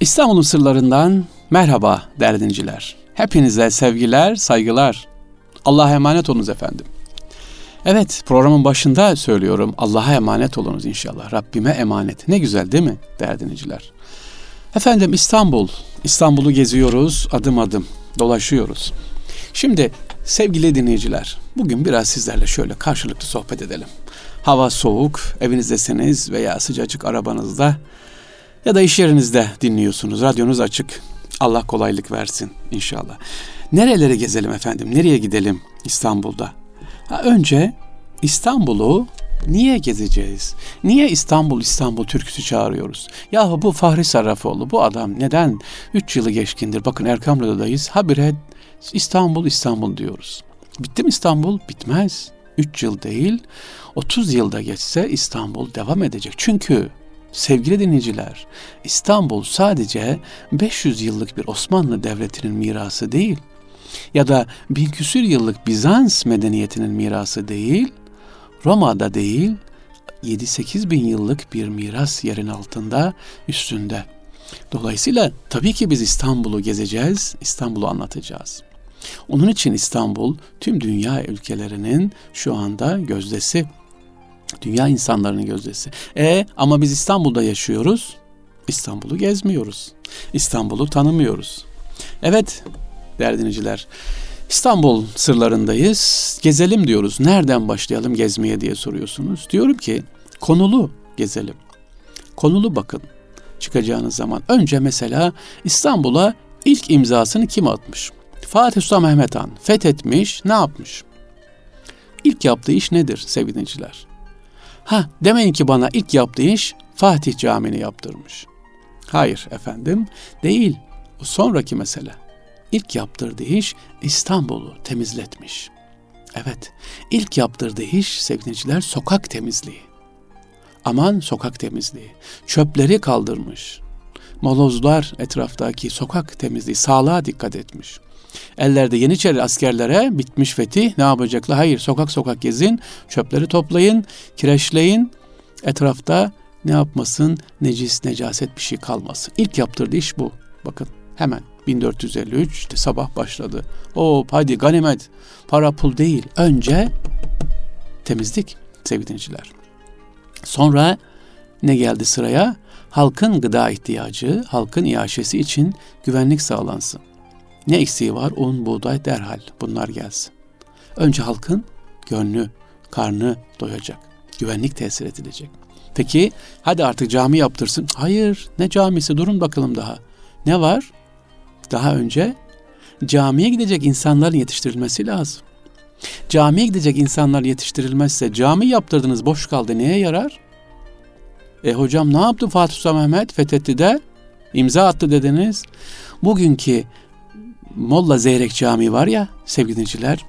İstanbul'un sırlarından merhaba değerli dinciler. Hepinize sevgiler, saygılar. Allah'a emanet olunuz efendim. Evet programın başında söylüyorum Allah'a emanet olunuz inşallah. Rabbime emanet. Ne güzel değil mi değerli dinleyiciler? Efendim İstanbul. İstanbul'u geziyoruz adım adım dolaşıyoruz. Şimdi sevgili dinleyiciler bugün biraz sizlerle şöyle karşılıklı sohbet edelim. Hava soğuk, evinizdesiniz veya sıcacık arabanızda ya da iş yerinizde dinliyorsunuz. Radyonuz açık. Allah kolaylık versin inşallah. Nerelere gezelim efendim? Nereye gidelim İstanbul'da? Ha, önce İstanbul'u niye gezeceğiz? Niye İstanbul İstanbul türküsü çağırıyoruz? Yahu bu Fahri Sarrafoğlu bu adam neden 3 yılı geçkindir? Bakın Erkam Radyo'dayız. Habire İstanbul İstanbul diyoruz. Bitti mi İstanbul? Bitmez. 3 yıl değil 30 yılda geçse İstanbul devam edecek. Çünkü Sevgili dinleyiciler, İstanbul sadece 500 yıllık bir Osmanlı Devleti'nin mirası değil ya da bin küsür yıllık Bizans medeniyetinin mirası değil, Roma'da değil, 7-8 bin yıllık bir miras yerin altında, üstünde. Dolayısıyla tabii ki biz İstanbul'u gezeceğiz, İstanbul'u anlatacağız. Onun için İstanbul tüm dünya ülkelerinin şu anda gözdesi. Dünya insanlarının gözdesi. E ama biz İstanbul'da yaşıyoruz. İstanbul'u gezmiyoruz. İstanbul'u tanımıyoruz. Evet değerli dinleyiciler. İstanbul sırlarındayız. Gezelim diyoruz. Nereden başlayalım gezmeye diye soruyorsunuz. Diyorum ki konulu gezelim. Konulu bakın çıkacağınız zaman. Önce mesela İstanbul'a ilk imzasını kim atmış? Fatih Sultan Mehmet Han fethetmiş, ne yapmış? İlk yaptığı iş nedir sevgili dinleyiciler? Ha demeyin ki bana ilk yaptığı iş Fatih Camii'ni yaptırmış. Hayır efendim değil. O sonraki mesele. İlk yaptırdığı iş İstanbul'u temizletmiş. Evet, ilk yaptırdığı iş sevgiliciler sokak temizliği. Aman sokak temizliği. Çöpleri kaldırmış. Molozlar etraftaki sokak temizliği, sağlığa dikkat etmiş. Ellerde Yeniçeri askerlere bitmiş fetih ne yapacaklar? Hayır sokak sokak gezin, çöpleri toplayın, kireçleyin. Etrafta ne yapmasın? Necis, necaset bir şey kalmasın. İlk yaptırdığı iş bu. Bakın hemen 1453 işte sabah başladı. O hadi ganimet para pul değil. Önce temizlik sevgili dinleyiciler. Sonra ne geldi sıraya? Halkın gıda ihtiyacı, halkın iaşesi için güvenlik sağlansın. Ne eksiği var? Un, buğday derhal bunlar gelsin. Önce halkın gönlü, karnı doyacak. Güvenlik tesir edilecek. Peki hadi artık cami yaptırsın. Hayır ne camisi durun bakalım daha. Ne var? Daha önce camiye gidecek insanların yetiştirilmesi lazım. Camiye gidecek insanlar yetiştirilmezse cami yaptırdınız boş kaldı neye yarar? E hocam ne yaptı Fatih Sultan Mehmet fethetti de imza attı dediniz. Bugünkü Molla Zeyrek Camii var ya sevgili dinleyiciler.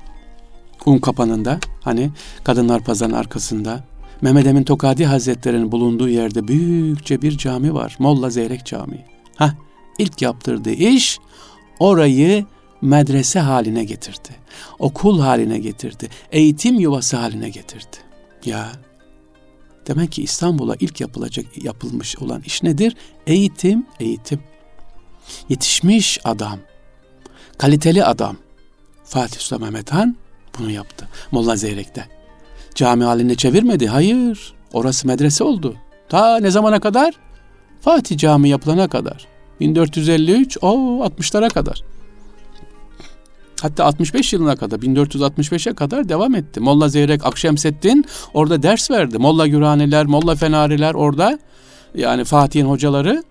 Un kapanında hani Kadınlar Pazarı'nın arkasında. Mehmet Emin Tokadi Hazretleri'nin bulunduğu yerde büyükçe bir cami var. Molla Zeyrek Camii. Ha ilk yaptırdığı iş orayı medrese haline getirdi. Okul haline getirdi. Eğitim yuvası haline getirdi. Ya demek ki İstanbul'a ilk yapılacak yapılmış olan iş nedir? Eğitim, eğitim. Yetişmiş adam, kaliteli adam Fatih Sultan Mehmet Han bunu yaptı. Molla Zeyrek'te. Cami haline çevirmedi. Hayır. Orası medrese oldu. Ta ne zamana kadar? Fatih Cami yapılana kadar. 1453 o 60'lara kadar. Hatta 65 yılına kadar 1465'e kadar devam etti. Molla Zeyrek Akşemseddin orada ders verdi. Molla Güraniler, Molla Fenariler orada yani Fatih'in hocaları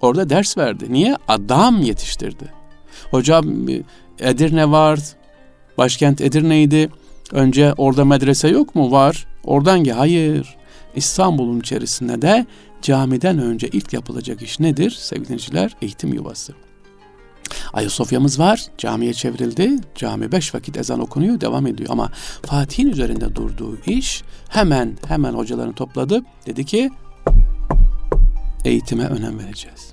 orada ders verdi. Niye? Adam yetiştirdi. Hocam Edirne var. Başkent Edirne'ydi. Önce orada medrese yok mu? Var. Oradan ki hayır. İstanbul'un içerisinde de camiden önce ilk yapılacak iş nedir sevgili Eğitim yuvası. Ayasofya'mız var. Camiye çevrildi. Cami beş vakit ezan okunuyor. Devam ediyor. Ama Fatih'in üzerinde durduğu iş hemen hemen hocalarını topladı. Dedi ki eğitime önem vereceğiz.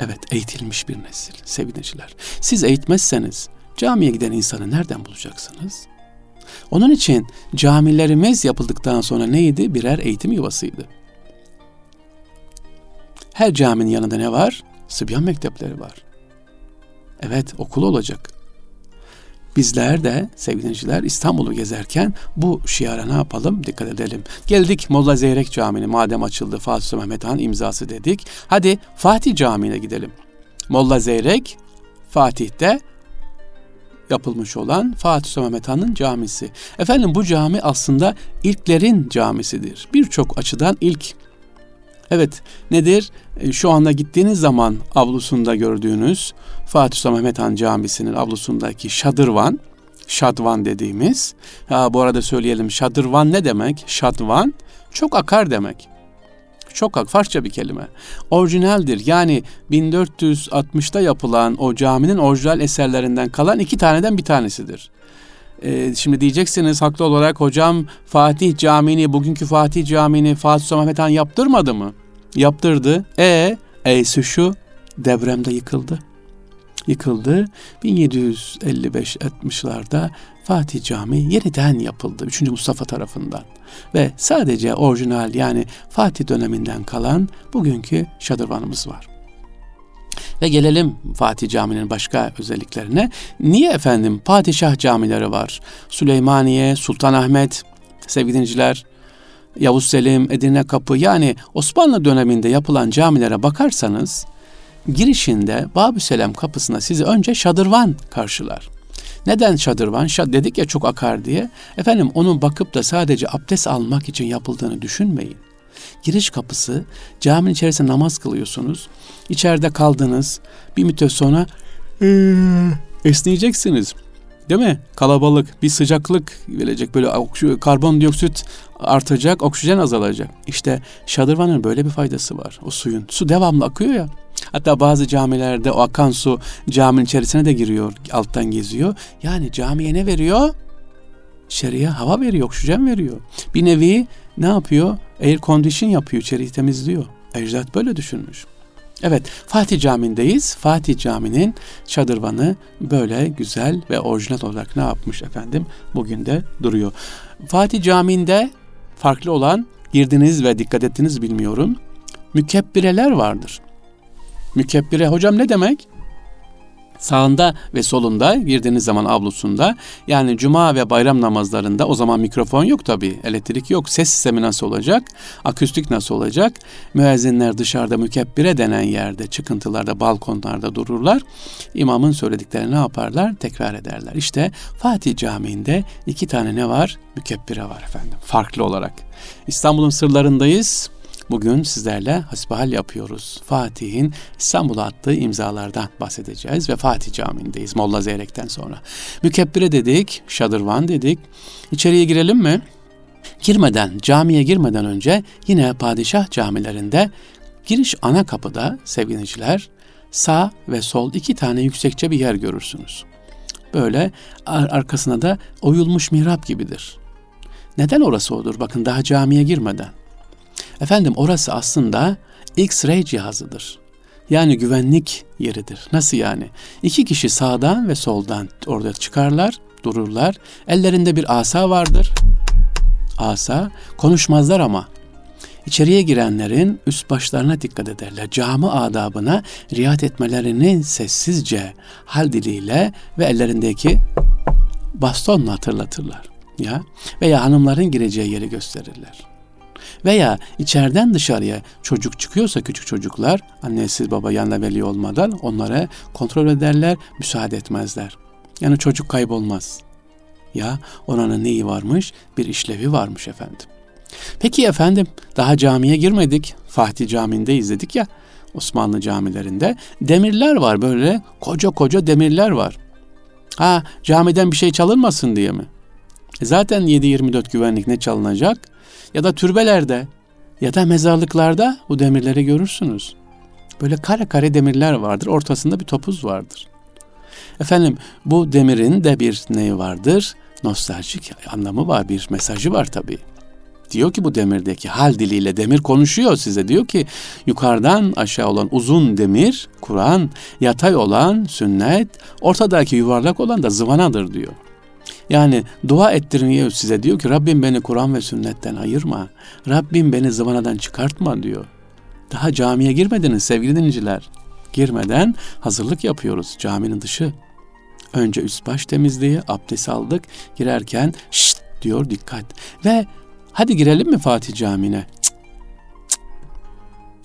Evet eğitilmiş bir nesil sevgiliciler. Siz eğitmezseniz camiye giden insanı nereden bulacaksınız? Onun için camilerimiz yapıldıktan sonra neydi? Birer eğitim yuvasıydı. Her caminin yanında ne var? Sıbyan mektepleri var. Evet okul olacak. Bizler de sevgili dinleyiciler İstanbul'u gezerken bu şiara ne yapalım? Dikkat edelim. Geldik Molla Zeyrek Camii'ne madem açıldı Fatih Sultan Mehmet Han imzası dedik. Hadi Fatih Camii'ne gidelim. Molla Zeyrek Fatih'te yapılmış olan Fatih Sultan Mehmet Han'ın camisi. Efendim bu cami aslında ilklerin camisidir. Birçok açıdan ilk. Evet nedir? E, şu anda gittiğiniz zaman avlusunda gördüğünüz Fatih Sultan Mehmet Han Camisi'nin avlusundaki şadırvan, şadvan dediğimiz. Ha, bu arada söyleyelim şadırvan ne demek? Şadvan çok akar demek. Çok ak, Farsça bir kelime. Orijinaldir. Yani 1460'ta yapılan o caminin orijinal eserlerinden kalan iki taneden bir tanesidir. Ee, şimdi diyeceksiniz haklı olarak hocam Fatih Camii'ni, bugünkü Fatih Camii'ni Fatih Sultan Mehmet Han yaptırmadı mı? Yaptırdı. E, Eysi şu devremde yıkıldı yıkıldı. 1755-60'larda Fatih Camii yeniden yapıldı 3. Mustafa tarafından. Ve sadece orijinal yani Fatih döneminden kalan bugünkü şadırvanımız var. Ve gelelim Fatih Camii'nin başka özelliklerine. Niye efendim padişah camileri var? Süleymaniye, Sultanahmet, sevgili dinciler, Yavuz Selim, Edirne Kapı yani Osmanlı döneminde yapılan camilere bakarsanız girişinde Babü Selam kapısına sizi önce şadırvan karşılar. Neden şadırvan? Şad dedik ya çok akar diye. Efendim onun bakıp da sadece abdest almak için yapıldığını düşünmeyin. Giriş kapısı caminin içerisinde namaz kılıyorsunuz. İçeride kaldınız. Bir müddet sonra esneyeceksiniz. Değil mi? Kalabalık, bir sıcaklık verecek böyle karbondioksit artacak, oksijen azalacak. İşte şadırvanın böyle bir faydası var. O suyun. Su devamlı akıyor ya. Hatta bazı camilerde o akan su caminin içerisine de giriyor, alttan geziyor. Yani camiye ne veriyor? İçeriye hava veriyor, oksijen veriyor. Bir nevi ne yapıyor? Air condition yapıyor, içeriği temizliyor. Ecdat böyle düşünmüş. Evet, Fatih Camii'ndeyiz. Fatih Camii'nin çadırvanı böyle güzel ve orijinal olarak ne yapmış efendim? Bugün de duruyor. Fatih Camii'nde farklı olan, girdiniz ve dikkat ettiniz bilmiyorum, mükebbireler vardır. Mükebbire hocam ne demek? Sağında ve solunda girdiğiniz zaman avlusunda. Yani cuma ve bayram namazlarında o zaman mikrofon yok tabi elektrik yok ses sistemi nasıl olacak akustik nasıl olacak? Müezzinler dışarıda mükebbire denen yerde çıkıntılarda balkonlarda dururlar. İmamın söylediklerini ne yaparlar? Tekrar ederler. İşte Fatih Camii'nde iki tane ne var? Mükebbire var efendim farklı olarak. İstanbul'un sırlarındayız Bugün sizlerle hasbihal yapıyoruz. Fatih'in İstanbul'a attığı imzalardan bahsedeceğiz ve Fatih Camii'ndeyiz Molla Zeyrek'ten sonra. Mükebbire dedik, şadırvan dedik. İçeriye girelim mi? Girmeden, camiye girmeden önce yine padişah camilerinde giriş ana kapıda sevgiliciler sağ ve sol iki tane yüksekçe bir yer görürsünüz. Böyle arkasına da oyulmuş mihrap gibidir. Neden orası odur? Bakın daha camiye girmeden. Efendim orası aslında X-ray cihazıdır. Yani güvenlik yeridir. Nasıl yani? İki kişi sağdan ve soldan orada çıkarlar, dururlar. Ellerinde bir asa vardır. Asa konuşmazlar ama İçeriye girenlerin üst başlarına dikkat ederler. Cami adabına riayet etmelerini sessizce hal diliyle ve ellerindeki bastonla hatırlatırlar. Ya veya hanımların gireceği yeri gösterirler. Veya içeriden dışarıya çocuk çıkıyorsa küçük çocuklar annesiz baba yanına veli olmadan onlara kontrol ederler, müsaade etmezler. Yani çocuk kaybolmaz. Ya oranın neyi varmış? Bir işlevi varmış efendim. Peki efendim daha camiye girmedik. Fatih Camii'nde izledik ya Osmanlı camilerinde. Demirler var böyle koca koca demirler var. Ha camiden bir şey çalınmasın diye mi? E zaten 7-24 güvenlik ne çalınacak? Ya da türbelerde ya da mezarlıklarda bu demirleri görürsünüz. Böyle kare kare demirler vardır. Ortasında bir topuz vardır. Efendim bu demirin de bir neyi vardır? Nostaljik anlamı var, bir mesajı var tabii. Diyor ki bu demirdeki hal diliyle demir konuşuyor size. Diyor ki yukarıdan aşağı olan uzun demir Kur'an, yatay olan sünnet, ortadaki yuvarlak olan da zıvanadır diyor. Yani dua ettirmiyor size diyor ki Rabbim beni Kur'an ve sünnetten ayırma. Rabbim beni zıvanadan çıkartma diyor. Daha camiye girmediniz sevgili dinleyiciler. Girmeden hazırlık yapıyoruz caminin dışı. Önce üst baş temizliği, abdest aldık. Girerken şşt diyor dikkat. Ve hadi girelim mi Fatih Camii'ne?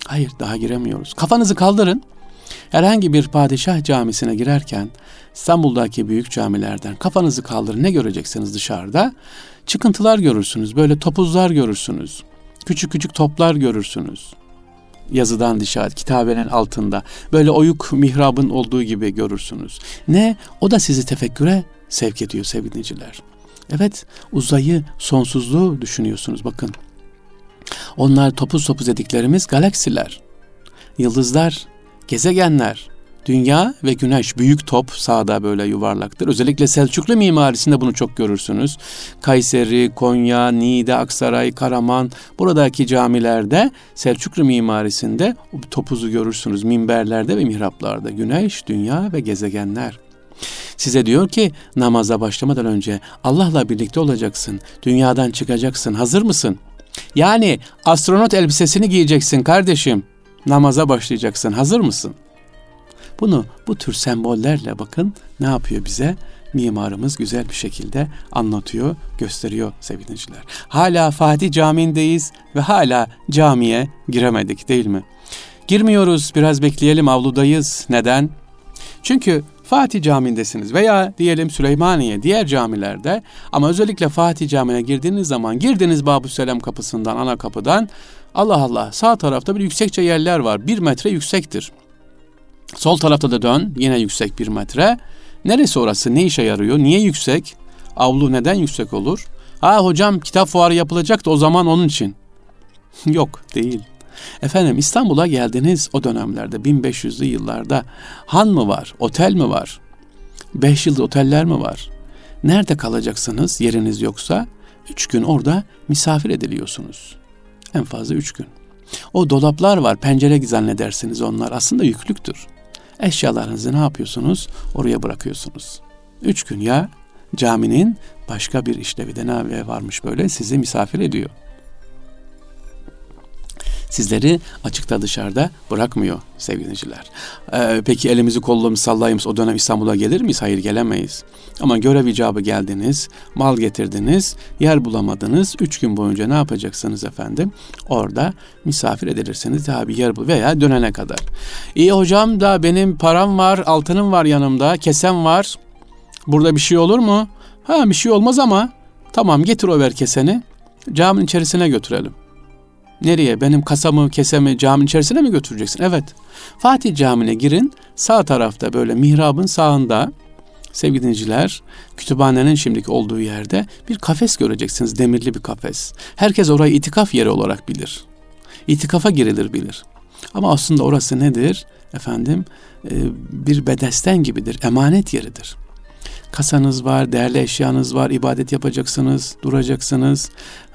Hayır daha giremiyoruz. Kafanızı kaldırın. Herhangi bir padişah camisine girerken İstanbul'daki büyük camilerden kafanızı kaldırın ne göreceksiniz dışarıda? Çıkıntılar görürsünüz, böyle topuzlar görürsünüz. Küçük küçük toplar görürsünüz. Yazıdan dışarı, kitabenin altında. Böyle oyuk mihrabın olduğu gibi görürsünüz. Ne? O da sizi tefekküre sevk ediyor sevgiliciler. Evet, uzayı, sonsuzluğu düşünüyorsunuz bakın. Onlar topuz topuz dediklerimiz galaksiler, yıldızlar, gezegenler, Dünya ve güneş büyük top sağda böyle yuvarlaktır. Özellikle Selçuklu mimarisinde bunu çok görürsünüz. Kayseri, Konya, Niğde, Aksaray, Karaman buradaki camilerde Selçuklu mimarisinde topuzu görürsünüz. Minberlerde ve mihraplarda güneş, dünya ve gezegenler. Size diyor ki namaza başlamadan önce Allah'la birlikte olacaksın. Dünyadan çıkacaksın. Hazır mısın? Yani astronot elbisesini giyeceksin kardeşim. Namaza başlayacaksın. Hazır mısın? Bunu bu tür sembollerle bakın ne yapıyor bize? Mimarımız güzel bir şekilde anlatıyor, gösteriyor sevgiliciler. Hala Fatih Camii'ndeyiz ve hala camiye giremedik değil mi? Girmiyoruz, biraz bekleyelim avludayız. Neden? Çünkü Fatih Camii'ndesiniz veya diyelim Süleymaniye diğer camilerde ama özellikle Fatih Camii'ne girdiğiniz zaman girdiniz Babu Selam kapısından ana kapıdan Allah Allah sağ tarafta bir yüksekçe yerler var. Bir metre yüksektir. Sol tarafta da dön. Yine yüksek bir metre. Neresi orası? Ne işe yarıyor? Niye yüksek? Avlu neden yüksek olur? Ha hocam kitap fuarı yapılacak da o zaman onun için. Yok değil. Efendim İstanbul'a geldiniz o dönemlerde 1500'lü yıllarda han mı var, otel mi var? Beş yıldız oteller mi var? Nerede kalacaksınız yeriniz yoksa? Üç gün orada misafir ediliyorsunuz. En fazla üç gün. O dolaplar var, pencere zannedersiniz onlar. Aslında yüklüktür. Eşyalarınızı ne yapıyorsunuz? Oraya bırakıyorsunuz. Üç gün ya caminin başka bir işlevi de ne varmış böyle sizi misafir ediyor sizleri açıkta dışarıda bırakmıyor sevgiliciler. Ee, peki elimizi kolumuzu sallayımız o dönem İstanbul'a gelir miyiz? Hayır gelemeyiz. Ama görev icabı geldiniz, mal getirdiniz, yer bulamadınız. Üç gün boyunca ne yapacaksınız efendim? Orada misafir edilirsiniz tabi yer bul veya dönene kadar. İyi hocam da benim param var, altınım var yanımda, kesem var. Burada bir şey olur mu? Ha bir şey olmaz ama tamam getir o ver keseni. Caminin içerisine götürelim. Nereye? Benim kasamı, kesemi caminin içerisine mi götüreceksin? Evet. Fatih Camii'ne girin. Sağ tarafta böyle mihrabın sağında sevgili dinleyiciler kütüphanenin şimdiki olduğu yerde bir kafes göreceksiniz. Demirli bir kafes. Herkes orayı itikaf yeri olarak bilir. İtikafa girilir bilir. Ama aslında orası nedir? Efendim e, bir bedesten gibidir. Emanet yeridir kasanız var, değerli eşyanız var, ibadet yapacaksınız, duracaksınız.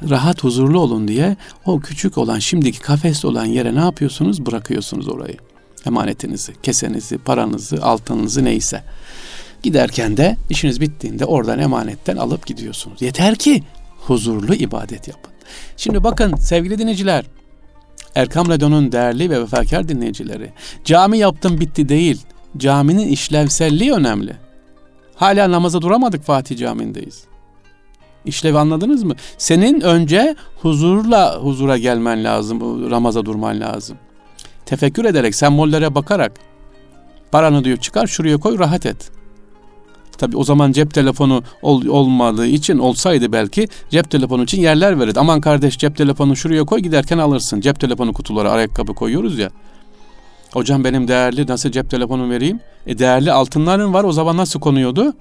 Rahat, huzurlu olun diye o küçük olan, şimdiki kafeste olan yere ne yapıyorsunuz? Bırakıyorsunuz orayı. Emanetinizi, kesenizi, paranızı, altınınızı neyse. Giderken de işiniz bittiğinde oradan emanetten alıp gidiyorsunuz. Yeter ki huzurlu ibadet yapın. Şimdi bakın sevgili dinleyiciler, Erkam Radyo'nun değerli ve vefakar dinleyicileri, cami yaptım bitti değil, caminin işlevselliği önemli. Hala namaza duramadık Fatih Camii'ndeyiz. İşlevi anladınız mı? Senin önce huzurla huzura gelmen lazım, namaza durman lazım. Tefekkür ederek, sembollere bakarak paranı diyor çıkar şuraya koy rahat et. Tabi o zaman cep telefonu ol, olmadığı için olsaydı belki cep telefonu için yerler verirdi. Aman kardeş cep telefonu şuraya koy giderken alırsın. Cep telefonu kutuları ayakkabı koyuyoruz ya. Hocam benim değerli nasıl cep telefonu vereyim? E değerli altınların var o zaman nasıl konuyordu?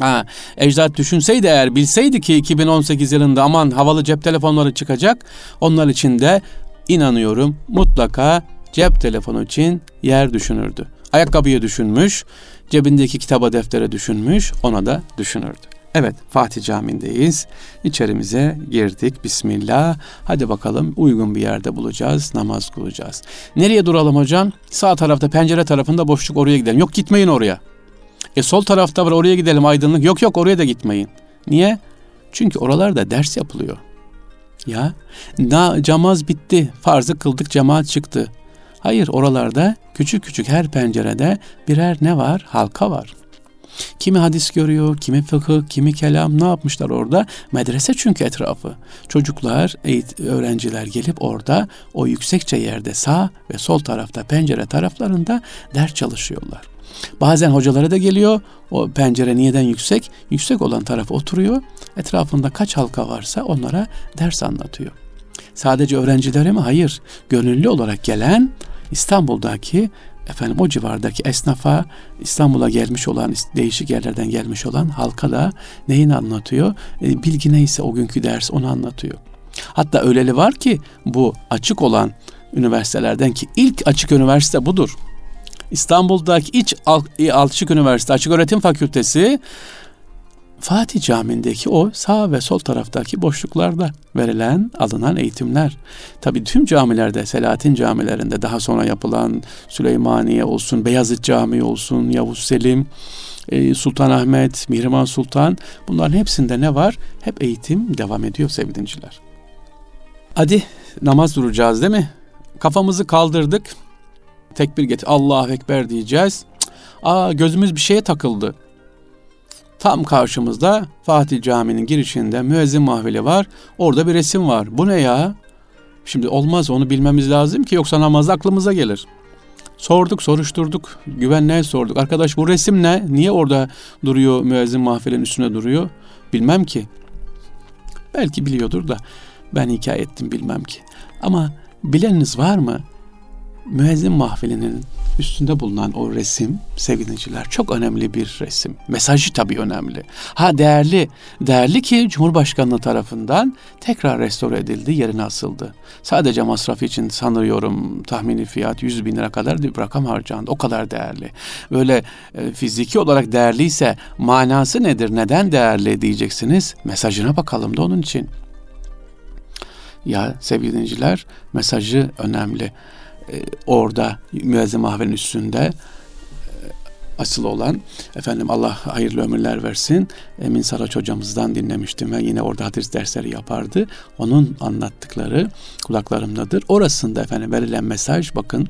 Ha, ecdat düşünseydi eğer bilseydi ki 2018 yılında aman havalı cep telefonları çıkacak. Onlar için de inanıyorum mutlaka cep telefonu için yer düşünürdü. Ayakkabıyı düşünmüş, cebindeki kitaba deftere düşünmüş, ona da düşünürdü. Evet Fatih Camii'ndeyiz. İçerimize girdik. Bismillah. Hadi bakalım uygun bir yerde bulacağız. Namaz kılacağız. Nereye duralım hocam? Sağ tarafta pencere tarafında boşluk oraya gidelim. Yok gitmeyin oraya. E sol tarafta var oraya gidelim aydınlık. Yok yok oraya da gitmeyin. Niye? Çünkü oralarda ders yapılıyor. Ya na, camaz bitti, farzı kıldık cemaat çıktı. Hayır oralarda küçük küçük her pencerede birer ne var? Halka var. Kimi hadis görüyor, kimi fıkıh, kimi kelam ne yapmışlar orada? Medrese çünkü etrafı. Çocuklar, öğrenciler gelip orada o yüksekçe yerde sağ ve sol tarafta pencere taraflarında ders çalışıyorlar. Bazen hocaları da geliyor. O pencere niyeden yüksek? Yüksek olan tarafa oturuyor. Etrafında kaç halka varsa onlara ders anlatıyor. Sadece öğrencilere mi? Hayır. Gönüllü olarak gelen İstanbul'daki efendim o civardaki esnafa İstanbul'a gelmiş olan değişik yerlerden gelmiş olan halka da neyini anlatıyor? E, bilgi neyse o günkü ders onu anlatıyor. Hatta öyleli var ki bu açık olan üniversitelerden ki ilk açık üniversite budur. İstanbul'daki iç Alçık Üniversite Açık Öğretim Fakültesi Fatih Camii'ndeki o sağ ve sol taraftaki boşluklarda verilen, alınan eğitimler. Tabi tüm camilerde, Selahattin camilerinde daha sonra yapılan Süleymaniye olsun, Beyazıt Camii olsun, Yavuz Selim, e, Sultanahmet, Mihrimah Sultan bunların hepsinde ne var? Hep eğitim devam ediyor sevgilinciler. Hadi namaz duracağız değil mi? Kafamızı kaldırdık. Tekbir getir. Allahu Ekber diyeceğiz. Aa gözümüz bir şeye takıldı. Tam karşımızda Fatih Camii'nin girişinde müezzin mahvili var. Orada bir resim var. Bu ne ya? Şimdi olmaz onu bilmemiz lazım ki yoksa namaz aklımıza gelir. Sorduk, soruşturduk. Güvenliğe sorduk. Arkadaş bu resim ne? Niye orada duruyor müezzin mahfilin üstüne duruyor? Bilmem ki. Belki biliyordur da ben hikaye ettim bilmem ki. Ama bileniniz var mı? Müezzin mahfilinin üstünde bulunan o resim sevgiliciler çok önemli bir resim. Mesajı tabii önemli. Ha değerli, değerli ki Cumhurbaşkanlığı tarafından tekrar restore edildi, yerine asıldı. Sadece masraf için sanıyorum tahmini fiyat 100 bin lira kadar bir rakam harcandı. O kadar değerli. Böyle e, fiziki olarak değerliyse manası nedir, neden değerli diyeceksiniz. Mesajına bakalım da onun için. Ya sevgili dinleyiciler mesajı önemli e, orada müezzin mahvenin üstünde e, asıl olan efendim Allah hayırlı ömürler versin. Emin Saraç hocamızdan dinlemiştim ve yine orada hadis dersleri yapardı. Onun anlattıkları kulaklarımdadır. Orasında efendim verilen mesaj bakın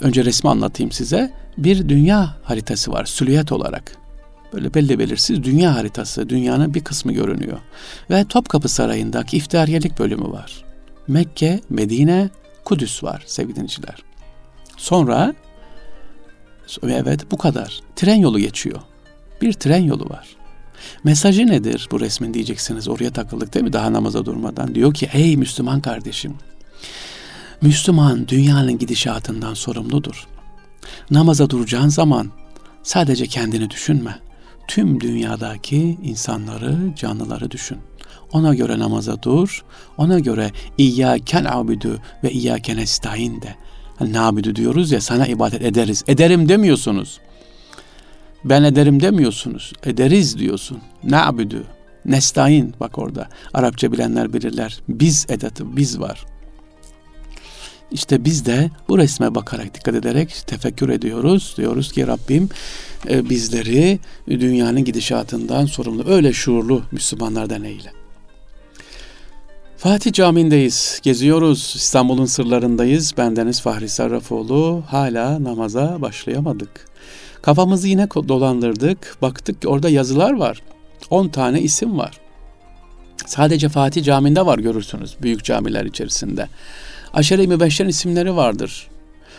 önce resmi anlatayım size. Bir dünya haritası var süliyet olarak. Böyle belli belirsiz dünya haritası, dünyanın bir kısmı görünüyor. Ve Topkapı Sarayı'ndaki iftihariyelik bölümü var. Mekke, Medine, Kudüs var sevgili dinleyiciler. Sonra evet bu kadar. Tren yolu geçiyor. Bir tren yolu var. Mesajı nedir bu resmin diyeceksiniz. Oraya takıldık değil mi daha namaza durmadan. Diyor ki ey Müslüman kardeşim. Müslüman dünyanın gidişatından sorumludur. Namaza duracağın zaman sadece kendini düşünme. Tüm dünyadaki insanları, canlıları düşün. Ona göre namaza dur. Ona göre İyyâken abidu ve İyyâken estaîn de. Hani nabidu diyoruz ya sana ibadet ederiz. Ederim demiyorsunuz. Ben ederim demiyorsunuz. Ederiz diyorsun. Nabidu. Nestaîn bak orada. Arapça bilenler bilirler. Biz edatı, biz var. İşte biz de bu resme bakarak dikkat ederek tefekkür ediyoruz. Diyoruz ki Rabbim e, bizleri dünyanın gidişatından sorumlu öyle şuurlu Müslümanlardan eyle. Fatih Camii'ndeyiz. Geziyoruz. İstanbul'un sırlarındayız. Bendeniz Fahri Sarrafoğlu. Hala namaza başlayamadık. Kafamızı yine dolandırdık. Baktık ki orada yazılar var. 10 tane isim var. Sadece Fatih Camii'nde var görürsünüz. Büyük camiler içerisinde. Aşere-i Mübeşşer'in isimleri vardır.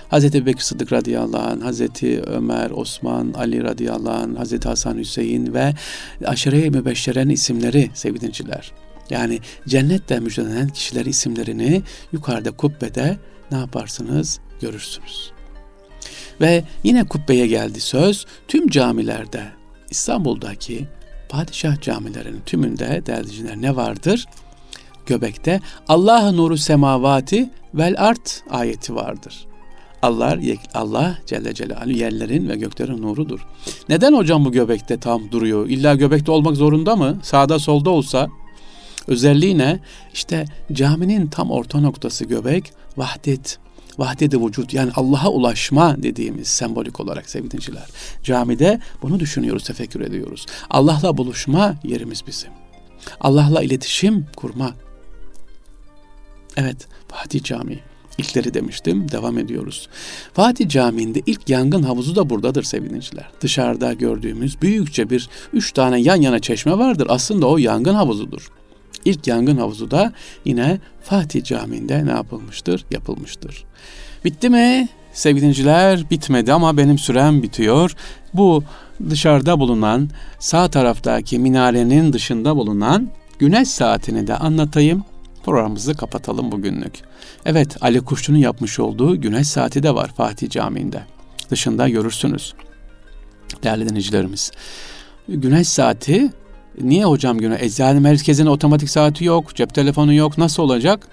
Hazreti Bekir Sıddık radıyallahu anh, Hazreti Ömer, Osman, Ali radıyallahu anh, Hazreti Hasan Hüseyin ve aşere-i mübeşşerenin isimleri sevgiliciler. Yani cennette müjdelenen kişiler isimlerini yukarıda kubbede ne yaparsınız görürsünüz. Ve yine kubbeye geldi söz tüm camilerde İstanbul'daki padişah camilerinin tümünde değerli ne vardır? Göbekte Allah nuru semavati vel art ayeti vardır. Allah, Allah Celle Celaluhu yerlerin ve göklerin nurudur. Neden hocam bu göbekte tam duruyor? İlla göbekte olmak zorunda mı? Sağda solda olsa Özelliği ne? İşte caminin tam orta noktası göbek, vahdet, vahdet-i vücut yani Allah'a ulaşma dediğimiz sembolik olarak sevgiliciler. Camide bunu düşünüyoruz, tefekkür ediyoruz. Allah'la buluşma yerimiz bizim. Allah'la iletişim kurma. Evet, Fatih Camii. İlkleri demiştim, devam ediyoruz. Fatih Camii'nde ilk yangın havuzu da buradadır sevgiliciler. Dışarıda gördüğümüz büyükçe bir üç tane yan yana çeşme vardır. Aslında o yangın havuzudur. İlk yangın havuzu da yine Fatih Camii'nde ne yapılmıştır? Yapılmıştır. Bitti mi? Sevgiliciler bitmedi ama benim sürem bitiyor. Bu dışarıda bulunan sağ taraftaki minarenin dışında bulunan güneş saatini de anlatayım. Programımızı kapatalım bugünlük. Evet Ali Kuşçu'nun yapmış olduğu güneş saati de var Fatih Camii'nde. Dışında görürsünüz. Değerli dinleyicilerimiz. Güneş saati niye hocam güneş? Eczane merkezinin otomatik saati yok, cep telefonu yok. Nasıl olacak?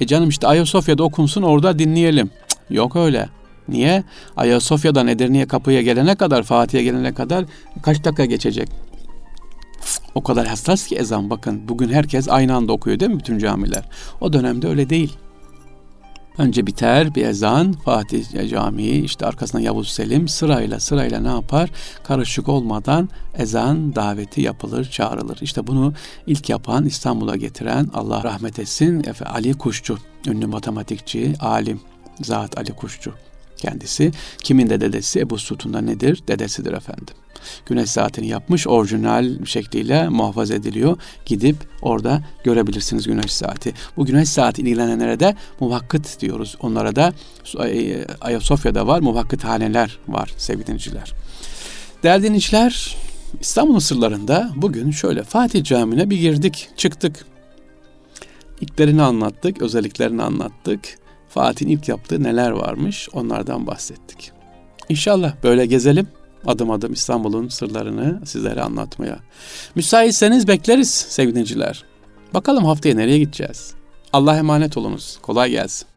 E canım işte Ayasofya'da okunsun orada dinleyelim. Cık, yok öyle. Niye? Ayasofya'dan Edirne'ye kapıya gelene kadar, Fatih'e gelene kadar kaç dakika geçecek? O kadar hassas ki ezan bakın. Bugün herkes aynı anda okuyor değil mi bütün camiler? O dönemde öyle değil. Önce biter bir ezan, Fatih Camii, işte arkasından Yavuz Selim sırayla sırayla ne yapar? Karışık olmadan ezan daveti yapılır, çağrılır. İşte bunu ilk yapan, İstanbul'a getiren Allah rahmet etsin Ali Kuşçu, ünlü matematikçi, alim, zat Ali Kuşçu kendisi. Kimin de dedesi Ebu Sutun'da nedir? Dedesidir efendim. Güneş saatini yapmış orijinal şekliyle muhafaza ediliyor. Gidip orada görebilirsiniz güneş saati. Bu güneş saati ilgilenenlere de muvakkıt diyoruz. Onlara da e, Ayasofya'da var muvakkıt haneler var sevgili dinleyiciler. Değerli dinleyiciler İstanbul'un sırlarında bugün şöyle Fatih Camii'ne bir girdik çıktık. İlklerini anlattık, özelliklerini anlattık. Fatih'in ilk yaptığı neler varmış onlardan bahsettik. İnşallah böyle gezelim. Adım adım İstanbul'un sırlarını sizlere anlatmaya. Müsaitseniz bekleriz sevgili dinleyiciler. Bakalım haftaya nereye gideceğiz? Allah emanet olunuz. Kolay gelsin.